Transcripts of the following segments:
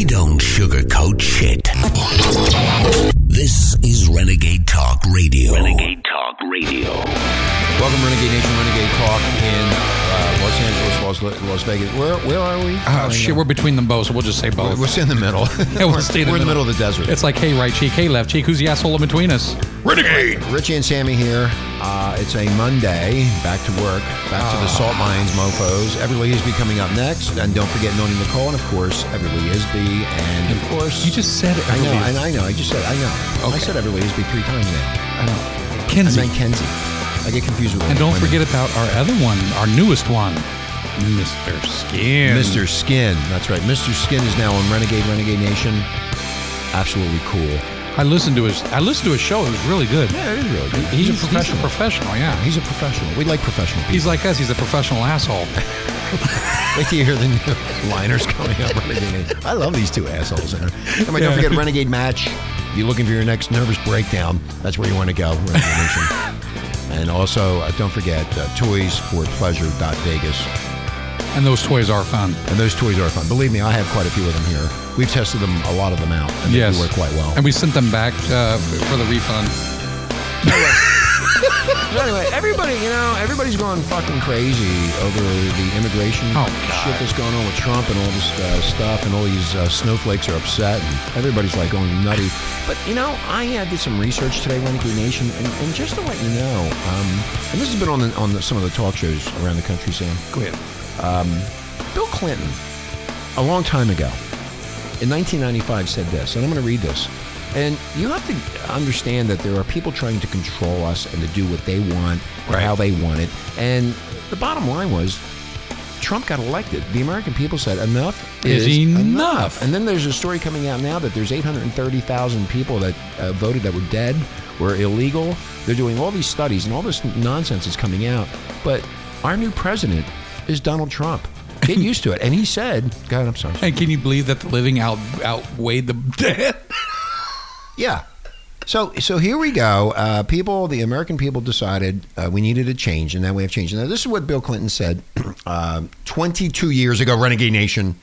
We don't sugarcoat shit. This is Renegade Talk Radio. Renegade Talk Radio. Welcome, Renegade Nation, Renegade Talk in uh, Los Angeles, Las, Las Vegas. Where where are we? Oh shit, we're between them both, so we'll just say both. We're, we're in the middle. Yeah, we'll we're stay in the we're in the middle. middle of the desert. It's like, hey, right cheek, hey, left cheek. Who's the asshole in between us? Renegade. Richie and Sammy here. Uh, it's a Monday. Back to work. Back to the salt mines, mofos. Everly Isby coming up next, and don't forget Noni Nicole, and of course Everly Isby, and of course You just said it. I know, and I know. I just said I know. I Okay. said Everly Isby three times now. I know. I Kenzie. meant Kenzie. I get confused with and don't women. forget about our other one, our newest one, Mr. Skin. Mr. Skin. That's right. Mr. Skin is now on Renegade Renegade Nation. Absolutely cool. I listened to his. I listened to his show. It was really good. Yeah, it is really good. He's, He's, a professional. He's a professional. Yeah. He's a professional. We like professional people. He's like us. He's a professional asshole. Wait till you hear the new liners coming up. Renegade. I love these two assholes. In it. Come Yeah. don't forget Renegade Match. If you're looking for your next nervous breakdown, that's where you want to go. And also, uh, don't forget uh, Toys for Pleasure.Vegas. And those toys are fun. And those toys are fun. Believe me, I have quite a few of them here. We've tested them, a lot of them out, and yes. they work quite well. And we sent them back uh, for the refund. So anyway, everybody, you know, everybody's going fucking crazy over the immigration Oh, shit that's going on with Trump and all this uh, stuff, and all these uh, snowflakes are upset, and everybody's like going nutty. But you know, I uh, did some research today, Renegade Nation, and, and just to let you know, um, and this has been on the, on the, some of the talk shows around the country, Sam. Go ahead. Bill Clinton, a long time ago, in 1995, said this, and I'm going to read this. And you have to understand that there are people trying to control us and to do what they want or Right. how they want it. And the bottom line was, Trump got elected. The American people said enough Is is, enough. And then there's a story coming out now that there's 830,000 people that uh, voted that were dead, were illegal. They're doing all these studies and all this nonsense is coming out. But our new president is Donald Trump. Get used to it. And he said, God, I'm sorry. And can you believe that the living out outweighed the dead? Yeah. So, so here we go. Uh, people, the American people decided uh, we needed a change, and that way of changing. Now, this is what Bill Clinton said uh, 22 years ago, Renegade Nation.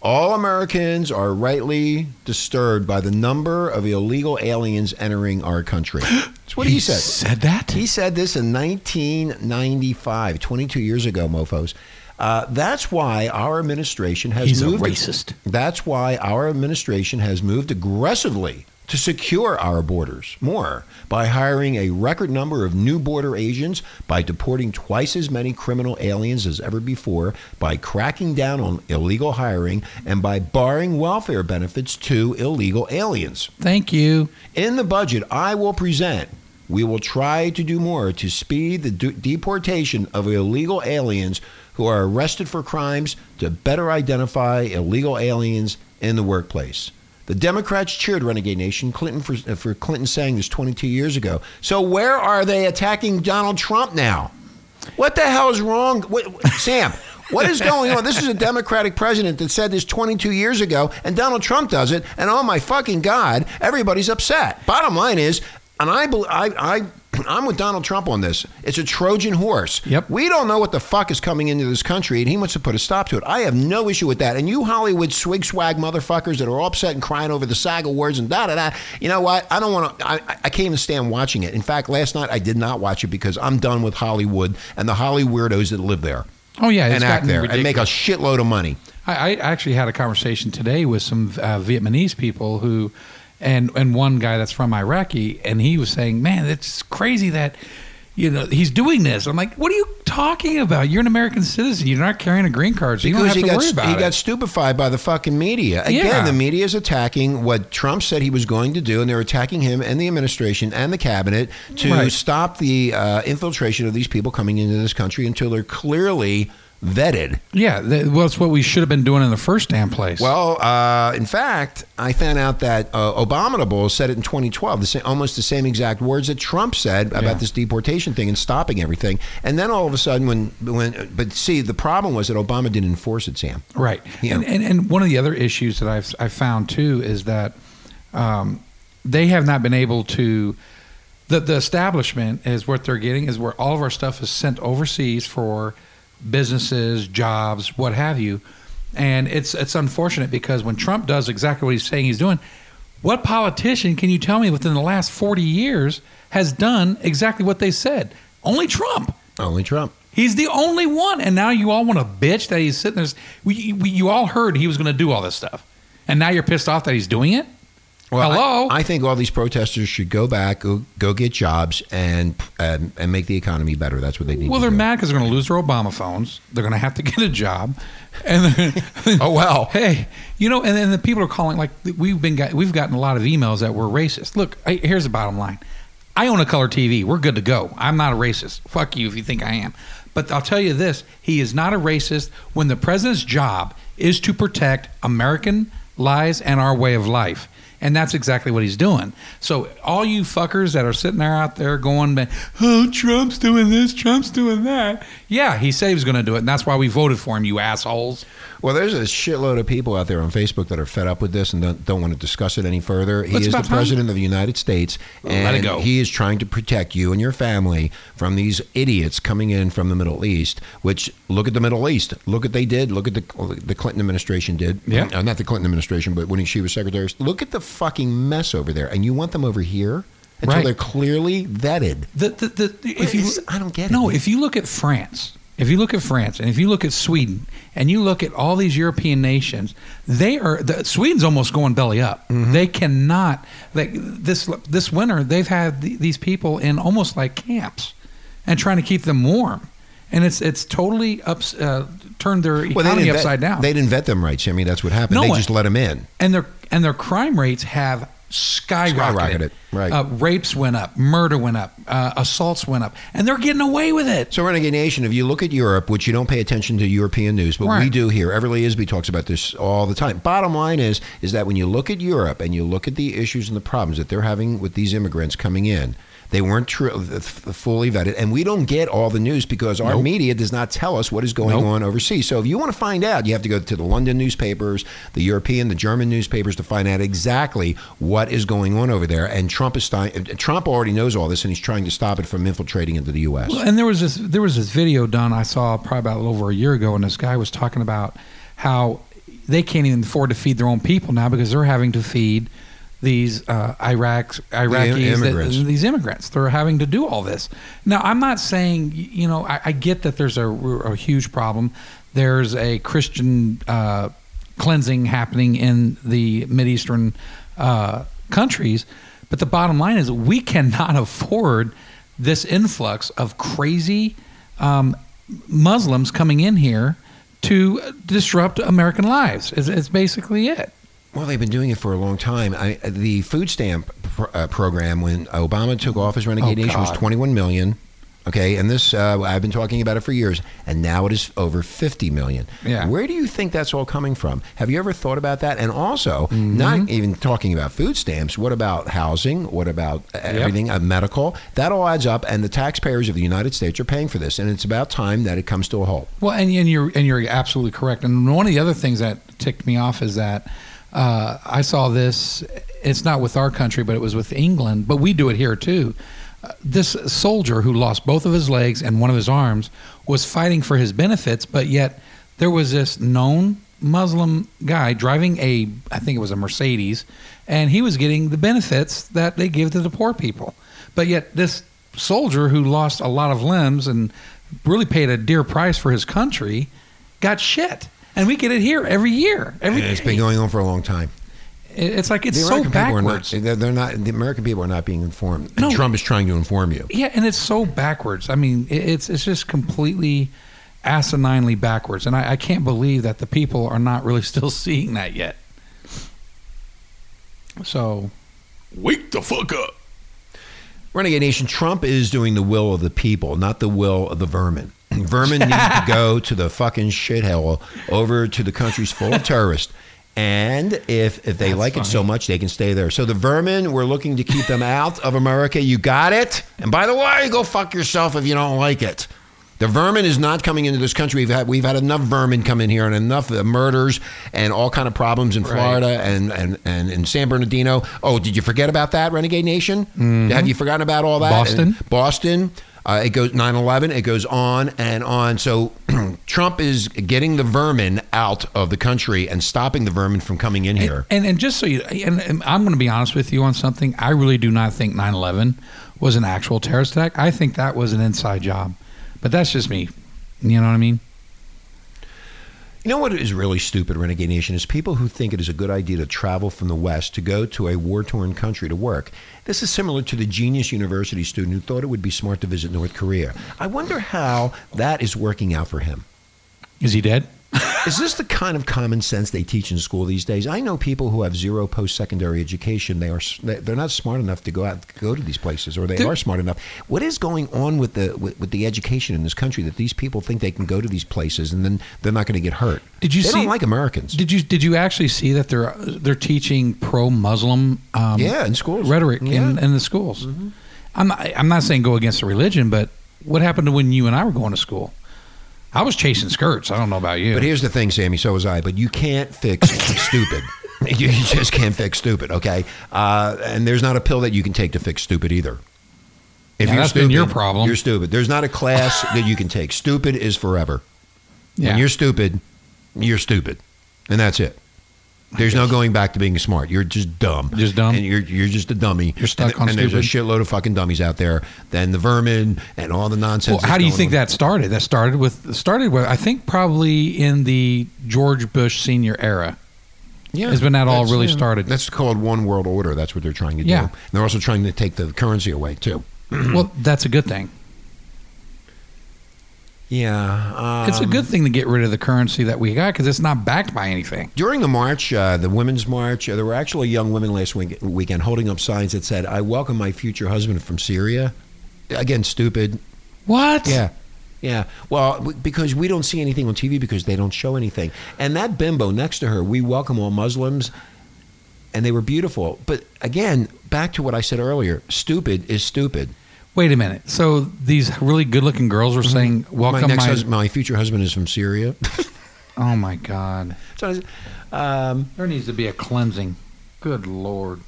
All Americans are rightly disturbed by the number of illegal aliens entering our country. That's what he, said. Said that? He said this in 1995, 22 years ago, mofos. Uh, that's why our administration has He's a moved. racist. That's why our administration has moved aggressively to secure our borders more by hiring a record number of new border agents, by deporting twice as many criminal aliens as ever before, by cracking down on illegal hiring, and by barring welfare benefits to illegal aliens. Thank you. In the budget I will present, we will try to do more to speed the de- deportation of illegal aliens who are arrested for crimes to better identify illegal aliens in the workplace. The Democrats cheered Renegade Nation Clinton for, uh, for Clinton saying this 22 years ago. So where are they attacking Donald Trump now? What the hell is wrong, what, Sam? What is going on? This is a Democratic president that said this 22 years ago, and Donald Trump does it, and oh my fucking God, everybody's upset. Bottom line is, and I, I, I, I'm with Donald Trump on this. It's a Trojan horse. Yep. We don't know what the fuck is coming into this country, and he wants to put a stop to it. I have no issue with that. And you Hollywood swig swag motherfuckers that are upset and crying over the SAG awards and da da da. You know what? I don't want to. I, I can't even stand watching it. In fact, last night I did not watch it because I'm done with Hollywood and the Holly weirdos that live there Oh yeah, and act there and make a shitload of money. I, I actually had a conversation today with some uh, Vietnamese people who, and and one guy that's from Iraqi, and he was saying, "Man, it's crazy that." You know he's doing this. I'm like, what are you talking about? You're an American citizen. You're not carrying a green card, so you don't have he to got worry about he it. got stupefied by the fucking media. Again, Yeah. the media is attacking what Trump said he was going to do, and they're attacking him and the administration and the cabinet to Right. stop the uh, infiltration of these people coming into this country until they're clearly vetted. yeah, th- well, it's what we should have been doing in the first damn place. Well, uh, in fact, I found out that uh, Abominable said it in 2012, the same, almost the same exact words that Trump said about Yeah. this deportation thing and stopping everything. And then all of a sudden, when when but see, the problem was that Obama didn't enforce it, Sam. Right. Yeah. And, and and one of the other issues that I've I found too is that um, they have not been able to. The the establishment is what they're getting is where all of our stuff is sent overseas for businesses, jobs, what have you. And it's it's unfortunate because when Trump does exactly what he's saying he's doing, what politician can you tell me within the last 40 years has done exactly what they said? Only Trump. Only Trump. He's the only one. And now you all want to bitch that he's sitting there. We, we, you all heard he was going to do all this stuff. And now you're pissed off that he's doing it? Well, Hello? I, I think all these protesters should go back, go, go get jobs, and, and and make the economy better. That's what they need. Well, they're do. mad because they're going to lose their Obama phones. They're going to have to get a job, and Oh, well. hey, you know, and then the people are calling like we've been got, we've gotten a lot of emails that we're racist. Look, I, here's the bottom line: I own a color TV. We're good to go. I'm not a racist. Fuck you if you think I am. But I'll tell you this: he is not a racist when the president's job is to protect American lives and our way of life. And that's exactly what he's doing. So all you fuckers that are sitting there out there going, "Oh, Trump's doing this, Trump's doing that." Yeah, he said he was going to do it, and that's why we voted for him. You assholes. Well, there's a shitload of people out there on Facebook that are fed up with this and don't, don't want to discuss it any further. He is the time. president of the United States, and Let it go. he is trying to protect you and your family from these idiots coming in from the Middle East. Which look at the Middle East. Look at they did. Look at the the Clinton administration did. Yeah. Uh, not the Clinton administration, but when she was secretary. Look at the fucking mess over there, and you want them over here until Right. they're clearly vetted. The, the, the, if you, I don't get it, No, if you look at France, if you look at France, and if you look at Sweden, and you look at all these European nations, they are. The, Sweden's almost going belly up. Mm-hmm. They cannot. Like this this winter, they've had th- these people in almost like camps, and trying to keep them warm, and it's it's totally ups, uh, turned their Well, economy vet- upside down. They didn't vet them right, Jimmy. That's what happened. No they one- just let them in. and their and their crime rates have skyrocketed. Skyrocketed, right. Uh, rapes went up, murder went up, uh, assaults went up, and they're getting away with it. So, Renegade Nation, if you look at Europe, which you don't pay attention to European news, but we do here. Everly Isby talks about this all the time. Bottom line is, is that when you look at Europe and you look at the issues and the problems that they're having with these immigrants coming in, they weren't tr- uh, fully vetted, and we don't get all the news because our Nope. media does not tell us what is going Nope. on overseas. So, if you want to find out, you have to go to the London newspapers, the European, the German newspapers to find out exactly what is going on over there. And Trump is sti- uh, Trump already knows all this, and he's trying to stop it from infiltrating into the U.S. Well, and there was this there was this video done I saw probably about a little over a year ago, and this guy was talking about how they can't even afford to feed their own people now because they're having to feed these uh, Iraqs, Iraqis, that- immigrants. these immigrants. They're having to do all this. Now, I'm not saying you know I, I get that there's a, a huge problem. There's a Christian uh, cleansing happening in the Mideastern uh, countries, but the bottom line is we cannot afford this influx of crazy um, Muslims coming in here to disrupt American lives. It's, it's basically it. Well, they've been doing it for a long time. I, the food stamp pr- uh, program, when Obama took office, Renegade Oh, Nation was 21 million. Okay, and this uh, I've been talking about it for years, and now it is over 50 million. Yeah. Where do you think that's all coming from? Have you ever thought about that? And also, Mm-hmm. not even talking about food stamps. What about housing? What about uh, everything? Uh, medical? That all adds up, and the taxpayers of the United States are paying for this, and it's about time that it comes to a halt. Well, and, and you're and you're absolutely correct. And one of the other things that ticked me off is that uh, I saw this. It's not with our country, but it was with England. But we do it here too. Uh, this soldier who lost both of his legs and one of his arms was fighting for his benefits, but yet there was this known Muslim guy driving a, I think it was a Mercedes, and he was getting the benefits that they give to the poor people. But yet this soldier who lost a lot of limbs and really paid a dear price for his country got shit. And we get it here every year. Every And it's been going on for a long time. It's like it's the so American people are not. backwards. They're, they're not. The American people are not being informed. And No. Trump is trying to inform you. Yeah, and it's so backwards. I mean, it's it's just completely asininely backwards, and I, I can't believe that the people are not really still seeing that yet. So, wake the fuck up. Renegade Nation, Trump is doing the will of the people, not the will of the vermin. Vermin need to go to the fucking shithole over to the countries full of terrorists. And if if they That's like it so funny. much, they can stay there. So the vermin, we're looking to keep them out of America. You got it? And by the way, go fuck yourself if you don't like it. The vermin is not coming into this country. We've had we've had enough vermin come in here and enough murders and all kind of problems in Right. Florida and, and, and in San Bernardino. Oh, did you forget about that, Renegade Nation? Mm-hmm. Have you forgotten about all that? Boston? And Boston. Uh, it goes 9/11. It goes on and on. So Trump is getting the vermin out of the country and stopping the vermin from coming in here. And and just so you, and, and I'm going to be honest with you on something. I really do not think 9/11 was an actual terrorist attack. I think that was an inside job. But that's just me. You know what I mean? You know what is really stupid, Renegade Nation, is people who think it is a good idea to travel from the West to go to a war torn country to work. This is similar to the genius university student who thought it would be smart to visit North Korea. I wonder how that is working out for him. Is he dead? Is this the kind of common sense they teach in school these days? I know people who have zero post-secondary education. They are they're not smart enough to go out go to these places, or they are smart enough. What is going on with the with, with the education in this country that these people think they can go to these places and then they're not going to get hurt? Did you They see- don't like Americans. Did you did you actually see that they're they're teaching pro-Muslim um, yeah, in schools. rhetoric in, Yeah. Mm-hmm. in the schools? I'm not, I'm not saying go against the religion, but what happened to when you and I were going to school? I was chasing skirts. I don't know about you. But here's the thing, Sammy. So was I. But you can't fix stupid. You just can't fix stupid. Okay. Uh, and there's not a pill that you can take to fix stupid either. If Yeah, that's been your problem. You're stupid. There's not a class that you can take. Stupid is forever. yeah. When you're stupid, you're stupid, and that's it. There's no going back to being smart. You're just dumb. Just dumb? And you're you're just a dummy. You're stuck and, on And there's a shitload of fucking dummies out there. Then the vermin and all the nonsense. Well, how do you think on. that started? That started with started with I think probably in the George Bush senior era. Yeah, is when that all really yeah. started. That's called one world order. That's what they're trying to do. Yeah. And they're also trying to take the currency away too. well, that's a good thing. Yeah, It's a um, good thing to get rid of the currency that we got because it's not backed by anything. During the march, uh, the women's march, uh, there were actually young women last week, weekend holding up signs that said, "I welcome my future husband from Syria." Again, stupid. What? Yeah. Yeah. Well, w- because we don't see anything on TV because they don't show anything. And that bimbo next to her, we welcome all Muslims, and they were beautiful. But again, back to what I said earlier stupid is stupid. Wait a minute. So these really good-looking girls were saying, my "Welcome, next my." my future husband is from Syria. oh my God! So um, There needs to be a cleansing. Good Lord.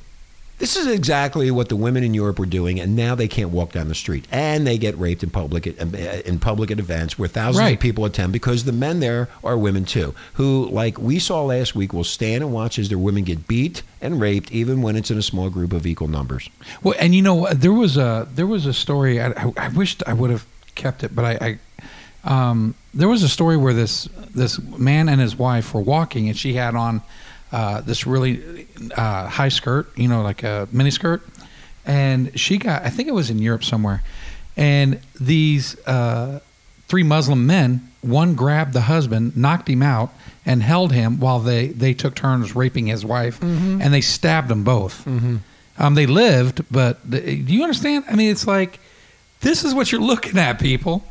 This is exactly what the women in Europe were doing, and now they can't walk down the street, and they get raped in public at, in public at events where thousands Right. of people attend because the men there are women too, who, like we saw last week, will stand and watch as their women get beat and raped, even when it's in a small group of equal numbers. Well, and you know? There was a there was a story. I, I, I wished I would have kept it, but I, I um, there was a story where this this man and his wife were walking, and she had on uh, this really uh, high skirt, you know, like a mini skirt, and she got I think it was in Europe somewhere, and these uh, three Muslim men, one grabbed the husband, knocked him out. And held him while they, they took turns raping his wife, and they stabbed them both. Um, they lived, but the, do you understand? I mean, it's like this is what you're looking at, people.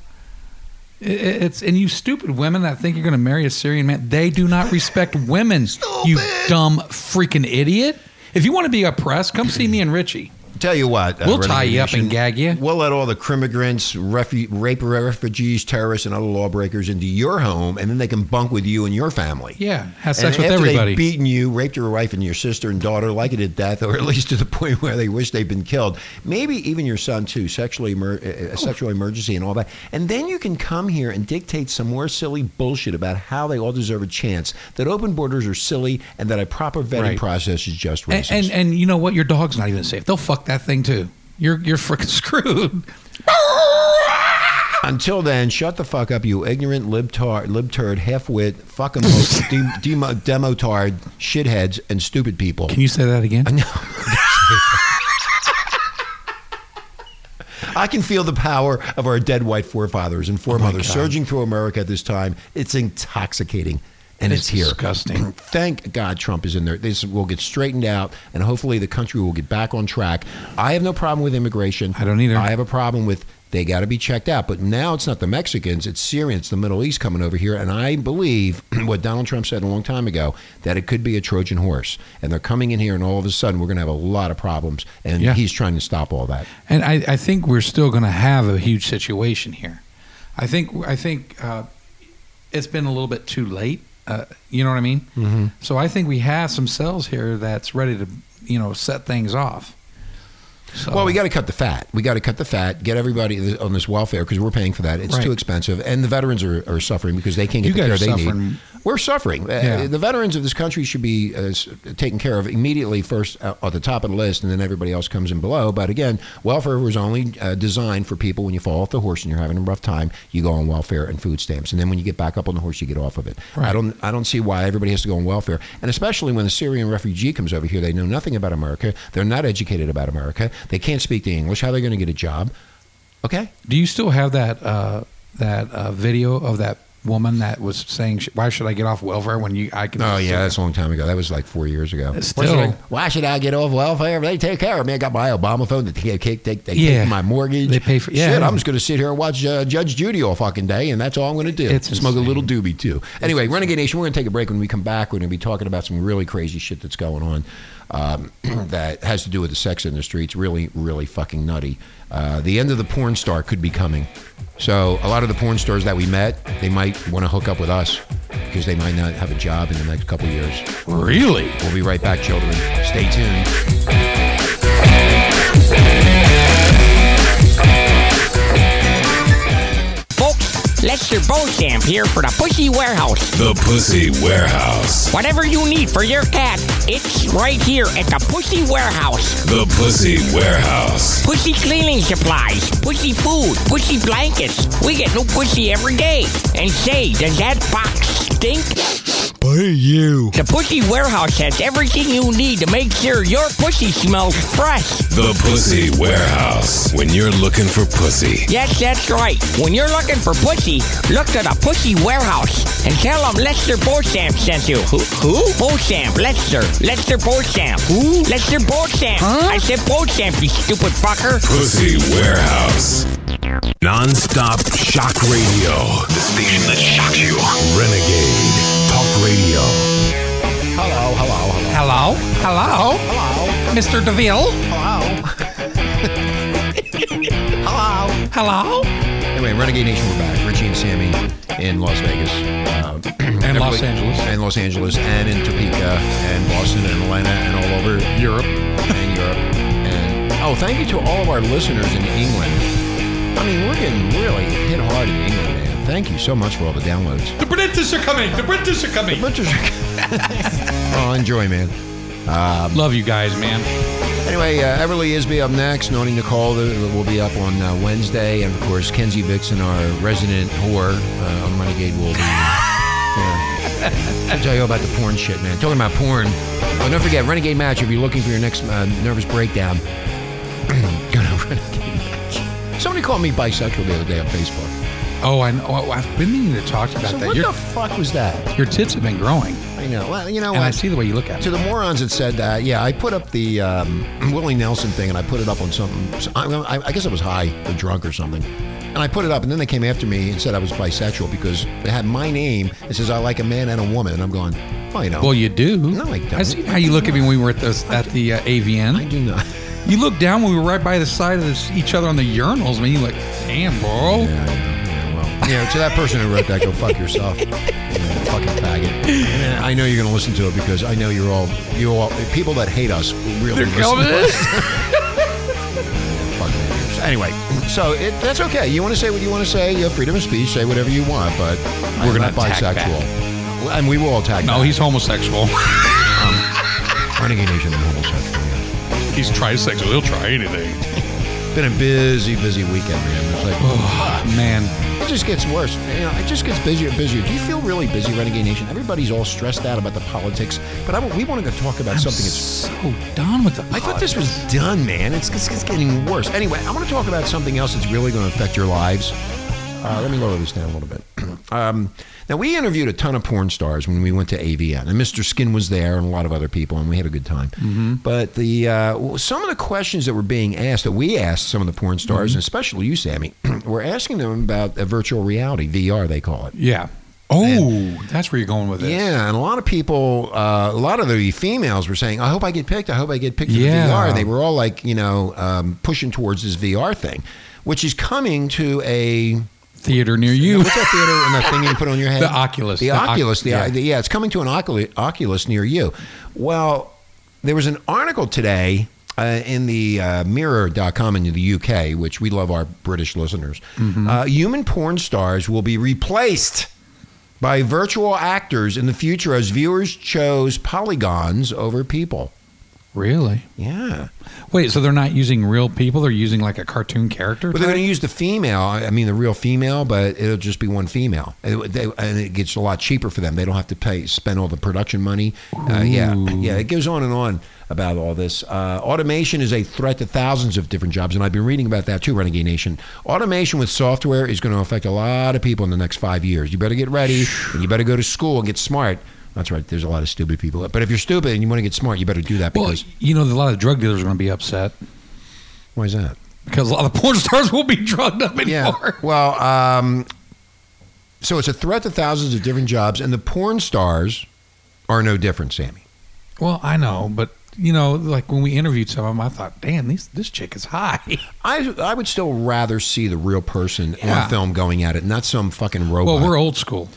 It's and you stupid women that think you're going to marry a Syrian man. They do not respect women. You dumb freaking idiot. If you want to be oppressed, come see me and Richie. Tell you what, uh, We'll tie you up and gag you. We'll let all the immigrants, refu- rape refugees, terrorists, and other lawbreakers into your home, and then they can bunk with you and your family. Yeah, have And sex with after everybody. They've beaten you, raped your wife and your sister and daughter, like it to death, or at least to the point where they wish they'd been killed. Maybe even your son too, sexually emer- a sexual emergency and all that. And then you can come here and dictate some more silly bullshit about how they all deserve a chance. That open borders are silly, and that a proper vetting Right. process is just and, racist. and and you know what? Your dog's not even safe. They'll fuck that thing too. You're you're freaking screwed. Until then, shut the fuck up, you ignorant libtard, libturd, half-wit, fucking de- demo, demotard, shitheads, and stupid people. Can you say that again? I can feel the power of our dead white forefathers and oh foremothers God. surging through America at this time. It's intoxicating, and it's, It's here. disgusting. Thank God Trump is in there. This will get straightened out, and hopefully the country will get back on track. I have no problem with immigration. I don't either. I have a problem with they got to be checked out. But now it's not the Mexicans, it's Syrians, the Middle East coming over here. And I believe what Donald Trump said a long time ago that it could be a Trojan horse. And they're coming in here, and all of a sudden we're going to have a lot of problems. And Yeah. he's trying to stop all that. And I, I think we're still going to have a huge situation here. I think I think uh, it's been a little bit too late. Uh, you know what I mean? Mm-hmm. So I think we have some cells here that's ready to you know set things off. So- Well, we got to cut the fat. We got to cut the fat. Get everybody on this welfare because we're paying for that. It's Right. too expensive, and the veterans are, are suffering because they can't get You the care guys they are suffering. need. We're suffering. Uh, Yeah. the veterans of this country should be uh, taken care of immediately, first uh, at the top of the list, and then everybody else comes in below. But again, welfare was only uh, designed for people when you fall off the horse and you're having a rough time. You go on welfare and food stamps, and then when you get back up on the horse, you get off of it. I don't. I don't see why everybody has to go on welfare, and especially when the Syrian refugee comes over here, they know nothing about America. They're not educated about America. They can't speak the English. How are they going to get a job? Okay. Do you still have that uh, that uh, video of that woman that was saying, "Why should I get off welfare when you I can?" Oh yeah, that's a long time ago. That was like four years ago. Still- Why should I, why should I get off welfare? They take care of me. I got my Obama phone. They take, take, take, they Yeah. take my mortgage. They pay for- yeah. Shit, I'm just going to sit here and watch uh, Judge Judy all fucking day, and that's all I'm going to do. It's smoke a little doobie too. Anyway, Renegade Nation, we're going to take a break. When we come back, we're going to be talking about some really crazy shit that's going on. Um, that has to do with the sex industry. It's really, really fucking nutty. Uh, the end of the porn star could be coming. So a lot of the porn stars that we met, they might want to hook up with us because they might not have a job in the next couple of years. really. We'll be right back, children. Stay tuned. Lester Beauchamp here for the Pussy Warehouse. The Pussy Warehouse. Whatever you need for your cat, it's right here at the Pussy Warehouse. The Pussy Warehouse. Pussy cleaning supplies, pussy food, pussy blankets. We get new pussy every day. And say, does that box stink? Hey, you. The Pussy Warehouse has everything you need to make sure your pussy smells fresh. The Pussy Warehouse. When you're looking for pussy. Yes, that's right. When you're looking for pussy, look to the Pussy Warehouse and tell them Lester Beauchamp sent you. Who? Who? Beauchamp, Lester. Lester Beauchamp. Who? Lester Beauchamp. Huh? I said Beauchamp, you stupid fucker. Pussy Warehouse. Non-stop shock radio. The station that shocks you. Renegade Talk Radio. Hello, hello, hello. Hello, hello, Hello. Mr. Deville. Hello. hello. Hello. Anyway, Renegade Nation, we're back. Richie and Sammy in Las Vegas. Uh, And Los Angeles. And Los Angeles, and in Topeka, and Boston, and Atlanta, and all over Europe, and Europe. And oh, thank you to all of our listeners in England. I mean, we're getting really hit hard in England, man. Thank you so much for all the downloads. The British are coming. The British are coming. The British. oh, enjoy, man. Love you guys, man. Anyway, uh, Everly Isby up next. Naughty Nicole the- will be up on uh, Wednesday. And of course, Kenzie Vixen, our resident whore uh, on Renegade, will be. Yeah. I'll tell you all about the porn shit, man. Talking about porn. Oh, don't forget, Renegade Match. If you're looking for your next uh, nervous breakdown, go to Renegade Match. Somebody called me bisexual the other day on Facebook. Oh, I know. Oh, I've been meaning to talk about So that. what Your, the fuck was that? your tits have been growing, I know. Well, you know and I what? see the way you look at to it. the morons that said that, yeah, I put up the um, Willie Nelson thing and I put it up on something. I, I, I guess I was high or drunk or something. And I put it up, and then they came after me and said I was bisexual because they had my name. It says I like a man and a woman, and I'm going, well, you know, Well, you do. No, I don't. I see how you look at me when we were at the at the uh, I AVN. do not. You look down when we were right by the side of this, each other on the urinals. Man, you like, damn, bro. Yeah, well, yeah. To that person who wrote that, go fuck yourself, you know, fucking faggot. And I know you're going to listen to it because I know you're all you all people that hate us really They're listen to us. Fucking. Anyway, so it, that's okay. You want to say what you want to say. You have freedom of speech. Say whatever you want, but we're not attack bisexual, and we will attack. No, back. he's homosexual. Um, Renegade Nation homosexual. yes. he's trisexual. He'll try anything. Been a busy, busy weekend, man. It's like, Oh, man. It just gets worse. You know, it just gets busier and busier. Do you feel really busy, Renegade Nation? Everybody's all stressed out about the politics, but I, we wanted to talk about I'm something that's. so done with the. I thought this was done, man. It's, it's, it's getting worse. Anyway, I want to talk about something else that's really going to affect your lives. Uh, let me lower this down a little bit. um, now, we interviewed a ton of porn stars when we went to AVN, and Mr. Skin was there, and a lot of other people, and we had a good time. But the uh, some of the questions that were being asked, that we asked some of the porn stars, and especially you, Sammy, we're asking them about virtual reality, VR, they call it. Yeah. Oh, that's where you're going with this. Yeah, and a lot of people, uh, a lot of the females were saying, "I hope I get picked. I hope I get picked for Yeah. the VR." And they were all like, you know, um, pushing towards this VR thing, which is coming to a Theater near you. what's that theater and that thing you put on your head? The Oculus. The, The Oc- Oculus. The, yeah. the- yeah, it's coming to an Oculus, Oculus near you. Well, there was an article today. Uh, in the uh, mirror.com in the UK, which we love our British listeners, uh, human porn stars will be replaced by virtual actors in the future as viewers chose polygons over people. Really? Yeah. Wait, so they're not using real people? They're using like a cartoon character? But they're going to use the female, I mean the real female, but it'll just be one female. It- they- and it gets a lot cheaper for them. They don't have to pay spend all the production money. Uh, yeah, yeah. It goes on and on about all this. Uh, automation is a threat to thousands of different jobs, and I've been reading about that too, Renegade Nation. Automation with software is going to affect a lot of people in the next five years. You better get ready, and you better go to school and get smart. That's right. There's a lot of stupid people, but if you're stupid and you want to get smart, you better do that well, because you know, a lot of drug dealers are going to be upset why is that? because a lot of porn stars won't be drugged up anymore. Well, um, so it's a threat to thousands of different jobs, and the porn stars are no different, Sammy. Well, I know, but you know, like when we interviewed some of them, I thought, damn, these, this chick is high. I I would still rather see the real person Yeah. on film going at it, not some fucking robot. Well, we're old school.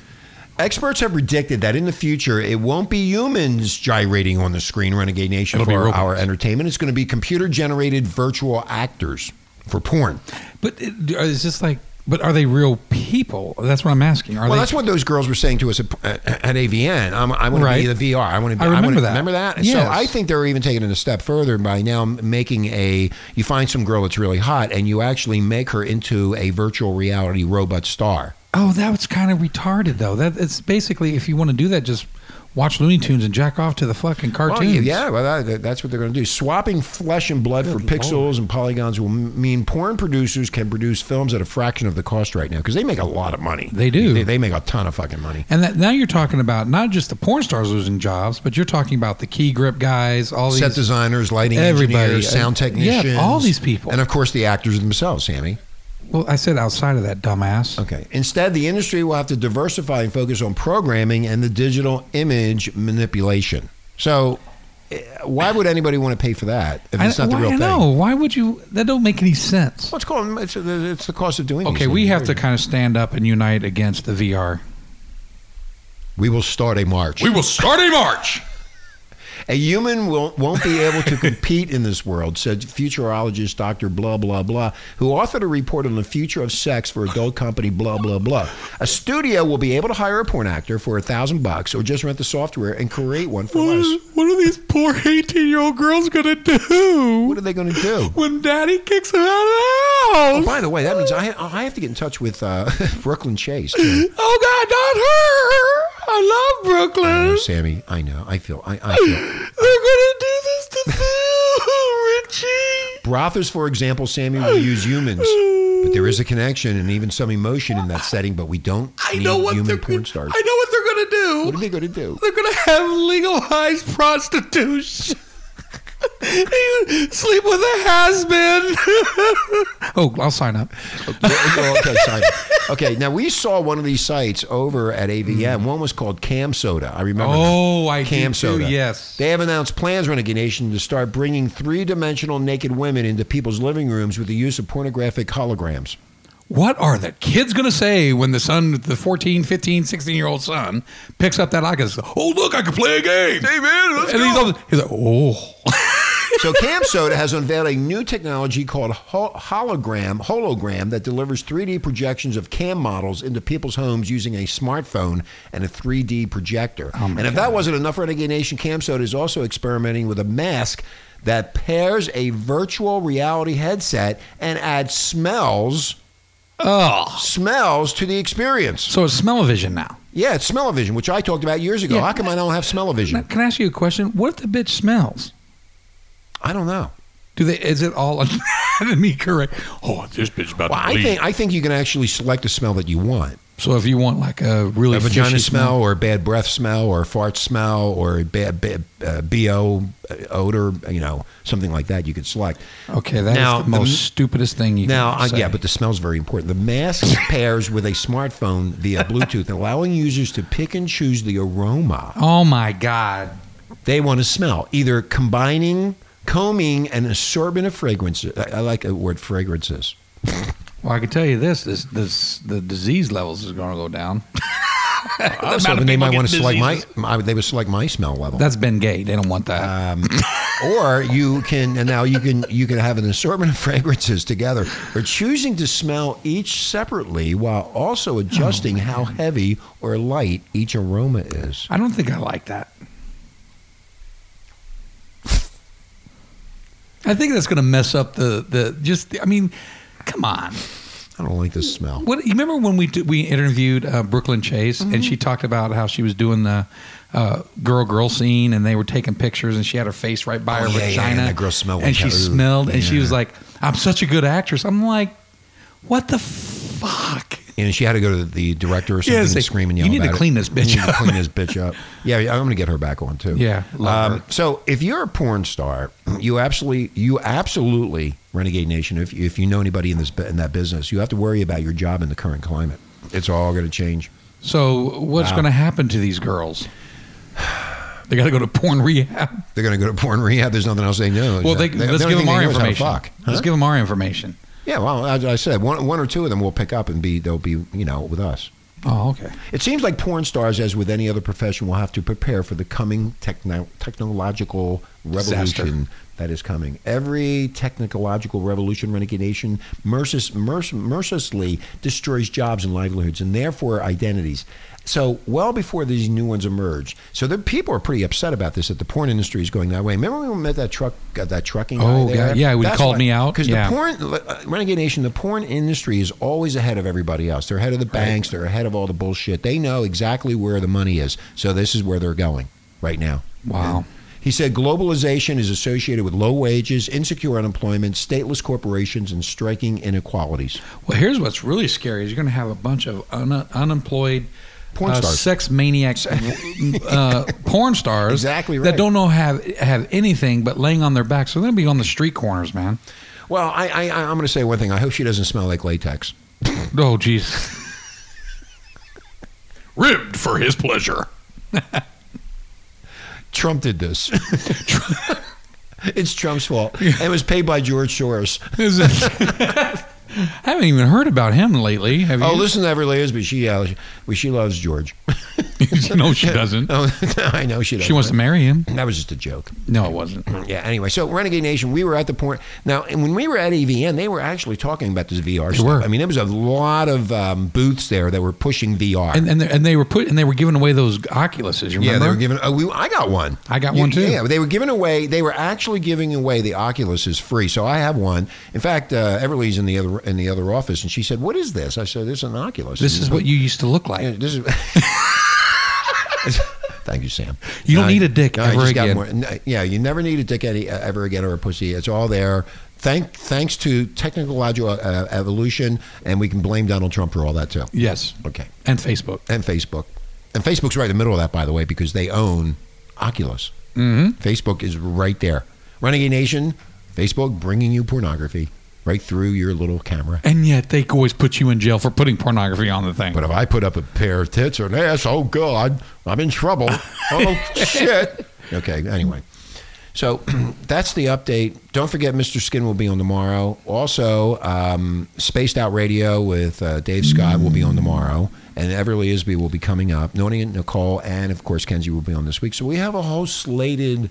Experts have predicted that in the future, it won't be humans gyrating on the screen, Renegade Nation, It'll for our entertainment. It's going to be computer generated virtual actors for porn. But uh, it, is this like? But are they real people? That's what I'm asking. Are well, they? that's what those girls were saying to us at, at, AVN. I'm, I want to be the VR. I want to. Be, I remember wanna- that. Remember that? Yes. So I think they're even taking it a step further by now making a. You find some girl that's really hot, and you actually make her into a virtual reality robot star. Oh, that was kind of retarded, though. That it's basically if you want to do that, just watch Looney Tunes and jack off to the fucking cartoons. yeah, well, that, that's what they're going to do. Swapping flesh and blood for Good pixels and polygons will mean porn producers can produce films at a fraction of the cost right now because they make a lot of money. They do. They, they make a ton of fucking money. And that now you're talking about not just the porn stars losing jobs, but you're talking about the key grip guys, all these Set designers, lighting Everybody. engineers, sound Uh, yeah, technicians, all these people. and of course the actors themselves. Sammy. Well, I said outside of that dumbass. Okay. Instead, the industry will have to diversify and focus on programming and the digital image manipulation. So, eh, why would anybody want to pay for that if it's I, not the why- real I thing? know. Why would you? That don't make any sense. Well, it's called it's, it's the cost of doing. Okay, we have to kind of stand up and unite against the VR. We will start a march. We will start a march. A human will, won't be able to compete in this world, said futurologist Dr. Blah, blah, blah, who authored a report on the future of sex for adult company Blah, blah, blah. A studio will be able to hire a porn actor for a thousand bucks or just rent the software and create one for less. what are these poor 18 year old girls gonna do What are they going to do? when Daddy kicks them out of the house. Oh, by the way, that means I, I have to get in touch with uh, Brooklyn Chase. Too. Oh God, not her! I love Brooklyn. I know. Sammy, I know. I feel. I, I feel. They're gonna do this to Phil, Richie. Brothers, for example, Sammy will use humans, but there is a connection and even some emotion in that setting. But we don't I need know what human they're porn stars. I know what they're gonna do. What are they going to do? They're gonna have legalized prostitution. You sleep with a has been. oh, I'll sign up. Well, okay, oh, Simon. Okay, now we saw one of these sites over at AVN. Hmm. One was called CamSoda. I remember. that. Oh, I Cam do too, Soda. yes. They have announced plans, Renegade Nation, to start bringing three-dimensional naked women into people's living rooms with the use of pornographic holograms. What are the kids going to say when the son, the 14, 15, 16 year old son, picks up that iPad and says, Oh, look, I can play a game. Hey, man, let's and He's, all, he's like, Oh. So CamSoda has unveiled a new technology called hologram hologram that delivers 3D projections of cam models into people's homes using a smartphone and a 3D projector. Oh and if God. that wasn't enough, for Renegade Nation CamSoda is also experimenting with a mask that pairs a virtual reality headset and adds smells oh. smells to the experience. So it's smell-o-vision now. Yeah, it's smell-o-vision, which I talked about years ago. Yeah. How come I don't have Now, smell-o-vision? can I ask you a question? What if the bitch smells? I don't know. Do they? Is it all anatomy correct? Oh, this bitch about Well, to I think I think you can actually select a smell that you want. so. If you want like a really a vagina fishy smell, or a bad breath smell or a fart smell or a bad, bad uh, bo odor, you know, something like that, you could select. okay, that's Now, the most stupidest thing you Now, can uh, say. yeah, but the smell's very important. The mask pairs with a smartphone via Bluetooth, allowing users to pick and choose the aroma oh my god, they want to smell, either combining, combing, an assortment of fragrances. I, I like the word fragrances. Well, I can tell you this: this, this, the disease levels is going to go down. Was amount they might want to select my, my. They would select my smell level. That's Ben Gay. They don't want that. um, or you can, and now you can, you can have an assortment of fragrances together, or choosing to smell each separately while also adjusting how heavy or light each aroma is. I don't think I like that. I think that's going to mess up the the just. I mean, come on. I don't like this smell. What you remember when we did, we interviewed uh, Brooklyn Chase and Mm-hmm. she talked about how she was doing the uh, girl girl scene and they were taking pictures and she had her face right by Oh, her yeah, yeah, vagina and that girl smelled and she hell. smelled and she was like I'm such a good actress. I'm like, what the fuck? And she had to go to the director or something Yeah, and say, scream and "You yell need to about it. clean this bitch You need to up." clean this bitch up. Yeah, I'm going to get her back on too. Yeah, love Um, her. so if you're a porn star, you absolutely, you absolutely, Renegade Nation. If if you know anybody in this in that business, you have to worry about your job in the current climate. It's all going to change. So what's Wow. going to happen to these girls? They got to go to porn rehab. They're going to go to porn rehab. There's nothing else they know. Well, they, the let's only give them our they know is how information. fuck. Let's give them our information. Yeah, well, as I said, one, one or two of them will pick up and be they'll be you know with us. Oh, okay. It seems like porn stars, as with any other profession, will have to prepare for the coming techno- technological revolution that is coming. Every technological revolution, Renegade Nation, merc- mercilessly destroys jobs and livelihoods, and therefore identities. So, well before these new ones emerge, so the people are pretty upset about this. That the porn industry is going that way. Remember when we met that truck, uh, that trucking guy Oh, there? yeah, yeah, he called why- me out, because yeah. the porn uh, Renegade Nation, the porn industry is always ahead of everybody else. They're ahead of the banks. They're ahead of all the bullshit. They know exactly where the money is. So this is where they're going right now. Wow. And he said globalization is associated with low wages, insecure unemployment, stateless corporations, and striking inequalities. Well, here's what's really scary: is you're going to have a bunch of un- unemployed. Porn uh, stars. sex maniac uh, porn stars Exactly right. that don't know have have anything but laying on their backs. So they're going to be on the street corners, man. Well, I, I, I'm going to say one thing. I hope she doesn't smell like latex. Oh, jeez. Ribbed for his pleasure. Trump did this. it's Trump's fault. It was paid by George Soros. I haven't even heard about him lately. Have you? Oh, listen to Everly Isby. She, uh, she, she loves George. no, she doesn't. Oh, I know she doesn't. She wants to marry him. That was just a joke. No, it wasn't. Yeah. Anyway, so Renegade Nation, we were at the point now, and when we were at AVN, they were actually talking about this VR stuff. were. I mean, there was a lot of um, booths there that were pushing VR. And and they, and they were put and they were giving away those Oculuses. You remember? yeah, they were giving. Oh, we, I got one. I got one, too. Yeah, they were giving away. They were actually giving away the Oculus is free. So I have one. In fact, uh, Everly's in the other in the other office, and she said, "What is this?" I said, "This is an Oculus." This is what you used to look Yeah, like. this is. Thank you, Sam. You don't No, need a dick no, ever again. more- yeah, you never need a dick any, uh, ever again or a pussy. It's all there. Thank, thanks to technological uh, evolution, and we can blame Donald Trump for all that too. Yes, Okay, and Facebook. and Facebook, and Facebook's right in the middle of that, by the way, because they own Oculus. Mm-hmm. Facebook is right there. Renegade Nation, Facebook bringing you pornography right through your little camera. And yet they always put you in jail for putting pornography on the thing. But if I put up a pair of tits or an ass, oh God, I'm in trouble. Oh shit. Okay. Anyway, so that's the update. Don't forget, Mr. Skin will be on tomorrow. Also, um, Spaced Out Radio with uh, Dave Scott will be on tomorrow, and Everly Isby will be coming up. Noni and Nicole, and of course Kenzie will be on this week. So we have a whole slated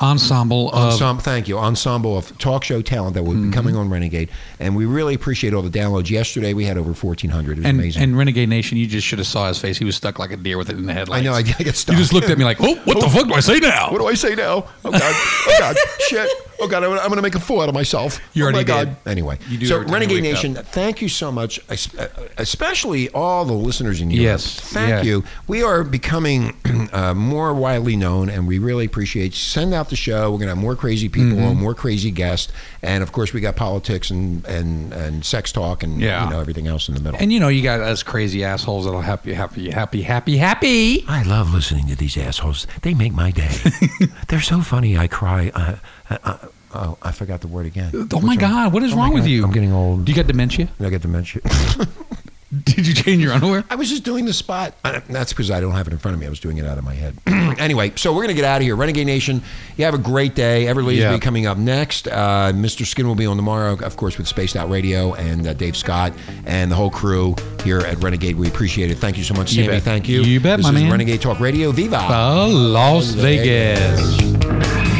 Ensemble of ensemble. Thank you, ensemble of talk show talent that will Mm-hmm. be coming on Renegade, and we really appreciate all the downloads. Yesterday we had over 1,400. It was and, amazing. and Renegade Nation, you just should have saw his face. He was stuck like a deer with it in the headlights I know. I, I get stuck. You just looked at me like, oh, what the fuck do I say now? What do I say now? Oh God! Oh God! Shit! Oh God! I'm gonna, make a fool out of myself. You oh my already God! did. Anyway, You do so every time you Renegade wake Nation, thank you so much, uh, especially all the listeners in Europe. Yes, thank yeah. you. We are becoming uh, more widely known, and we really appreciate. Send out the show. We're gonna have more crazy people Mm-hmm. more crazy guests, and of course we got politics and and and sex talk and Yeah. you know everything else in the middle. And you know, you got us crazy assholes that'll help you happy, happy, happy, happy. I love listening to these assholes. They make my day. They're so funny. I cry. Uh, uh, uh, oh, I forgot the word again. Oh my God, what is Oh wrong with you? I'm getting old. Do you got dementia? I get dementia. Did you change your underwear? I was just doing the spot. Uh, That's because I don't have it in front of me. I was doing it out of my head. anyway, so we're going to get out of here. Renegade Nation, you have a great day. Everly Yeah. will be coming up next. Uh, Mr. Skin will be on tomorrow, of course, with Spaced Out Radio and uh, Dave Scott and the whole crew here at Renegade. We appreciate it. Thank you so much, You Sammy. bet. Thank you. You bet, this my is man. Renegade Talk Radio. Viva! Las Vegas.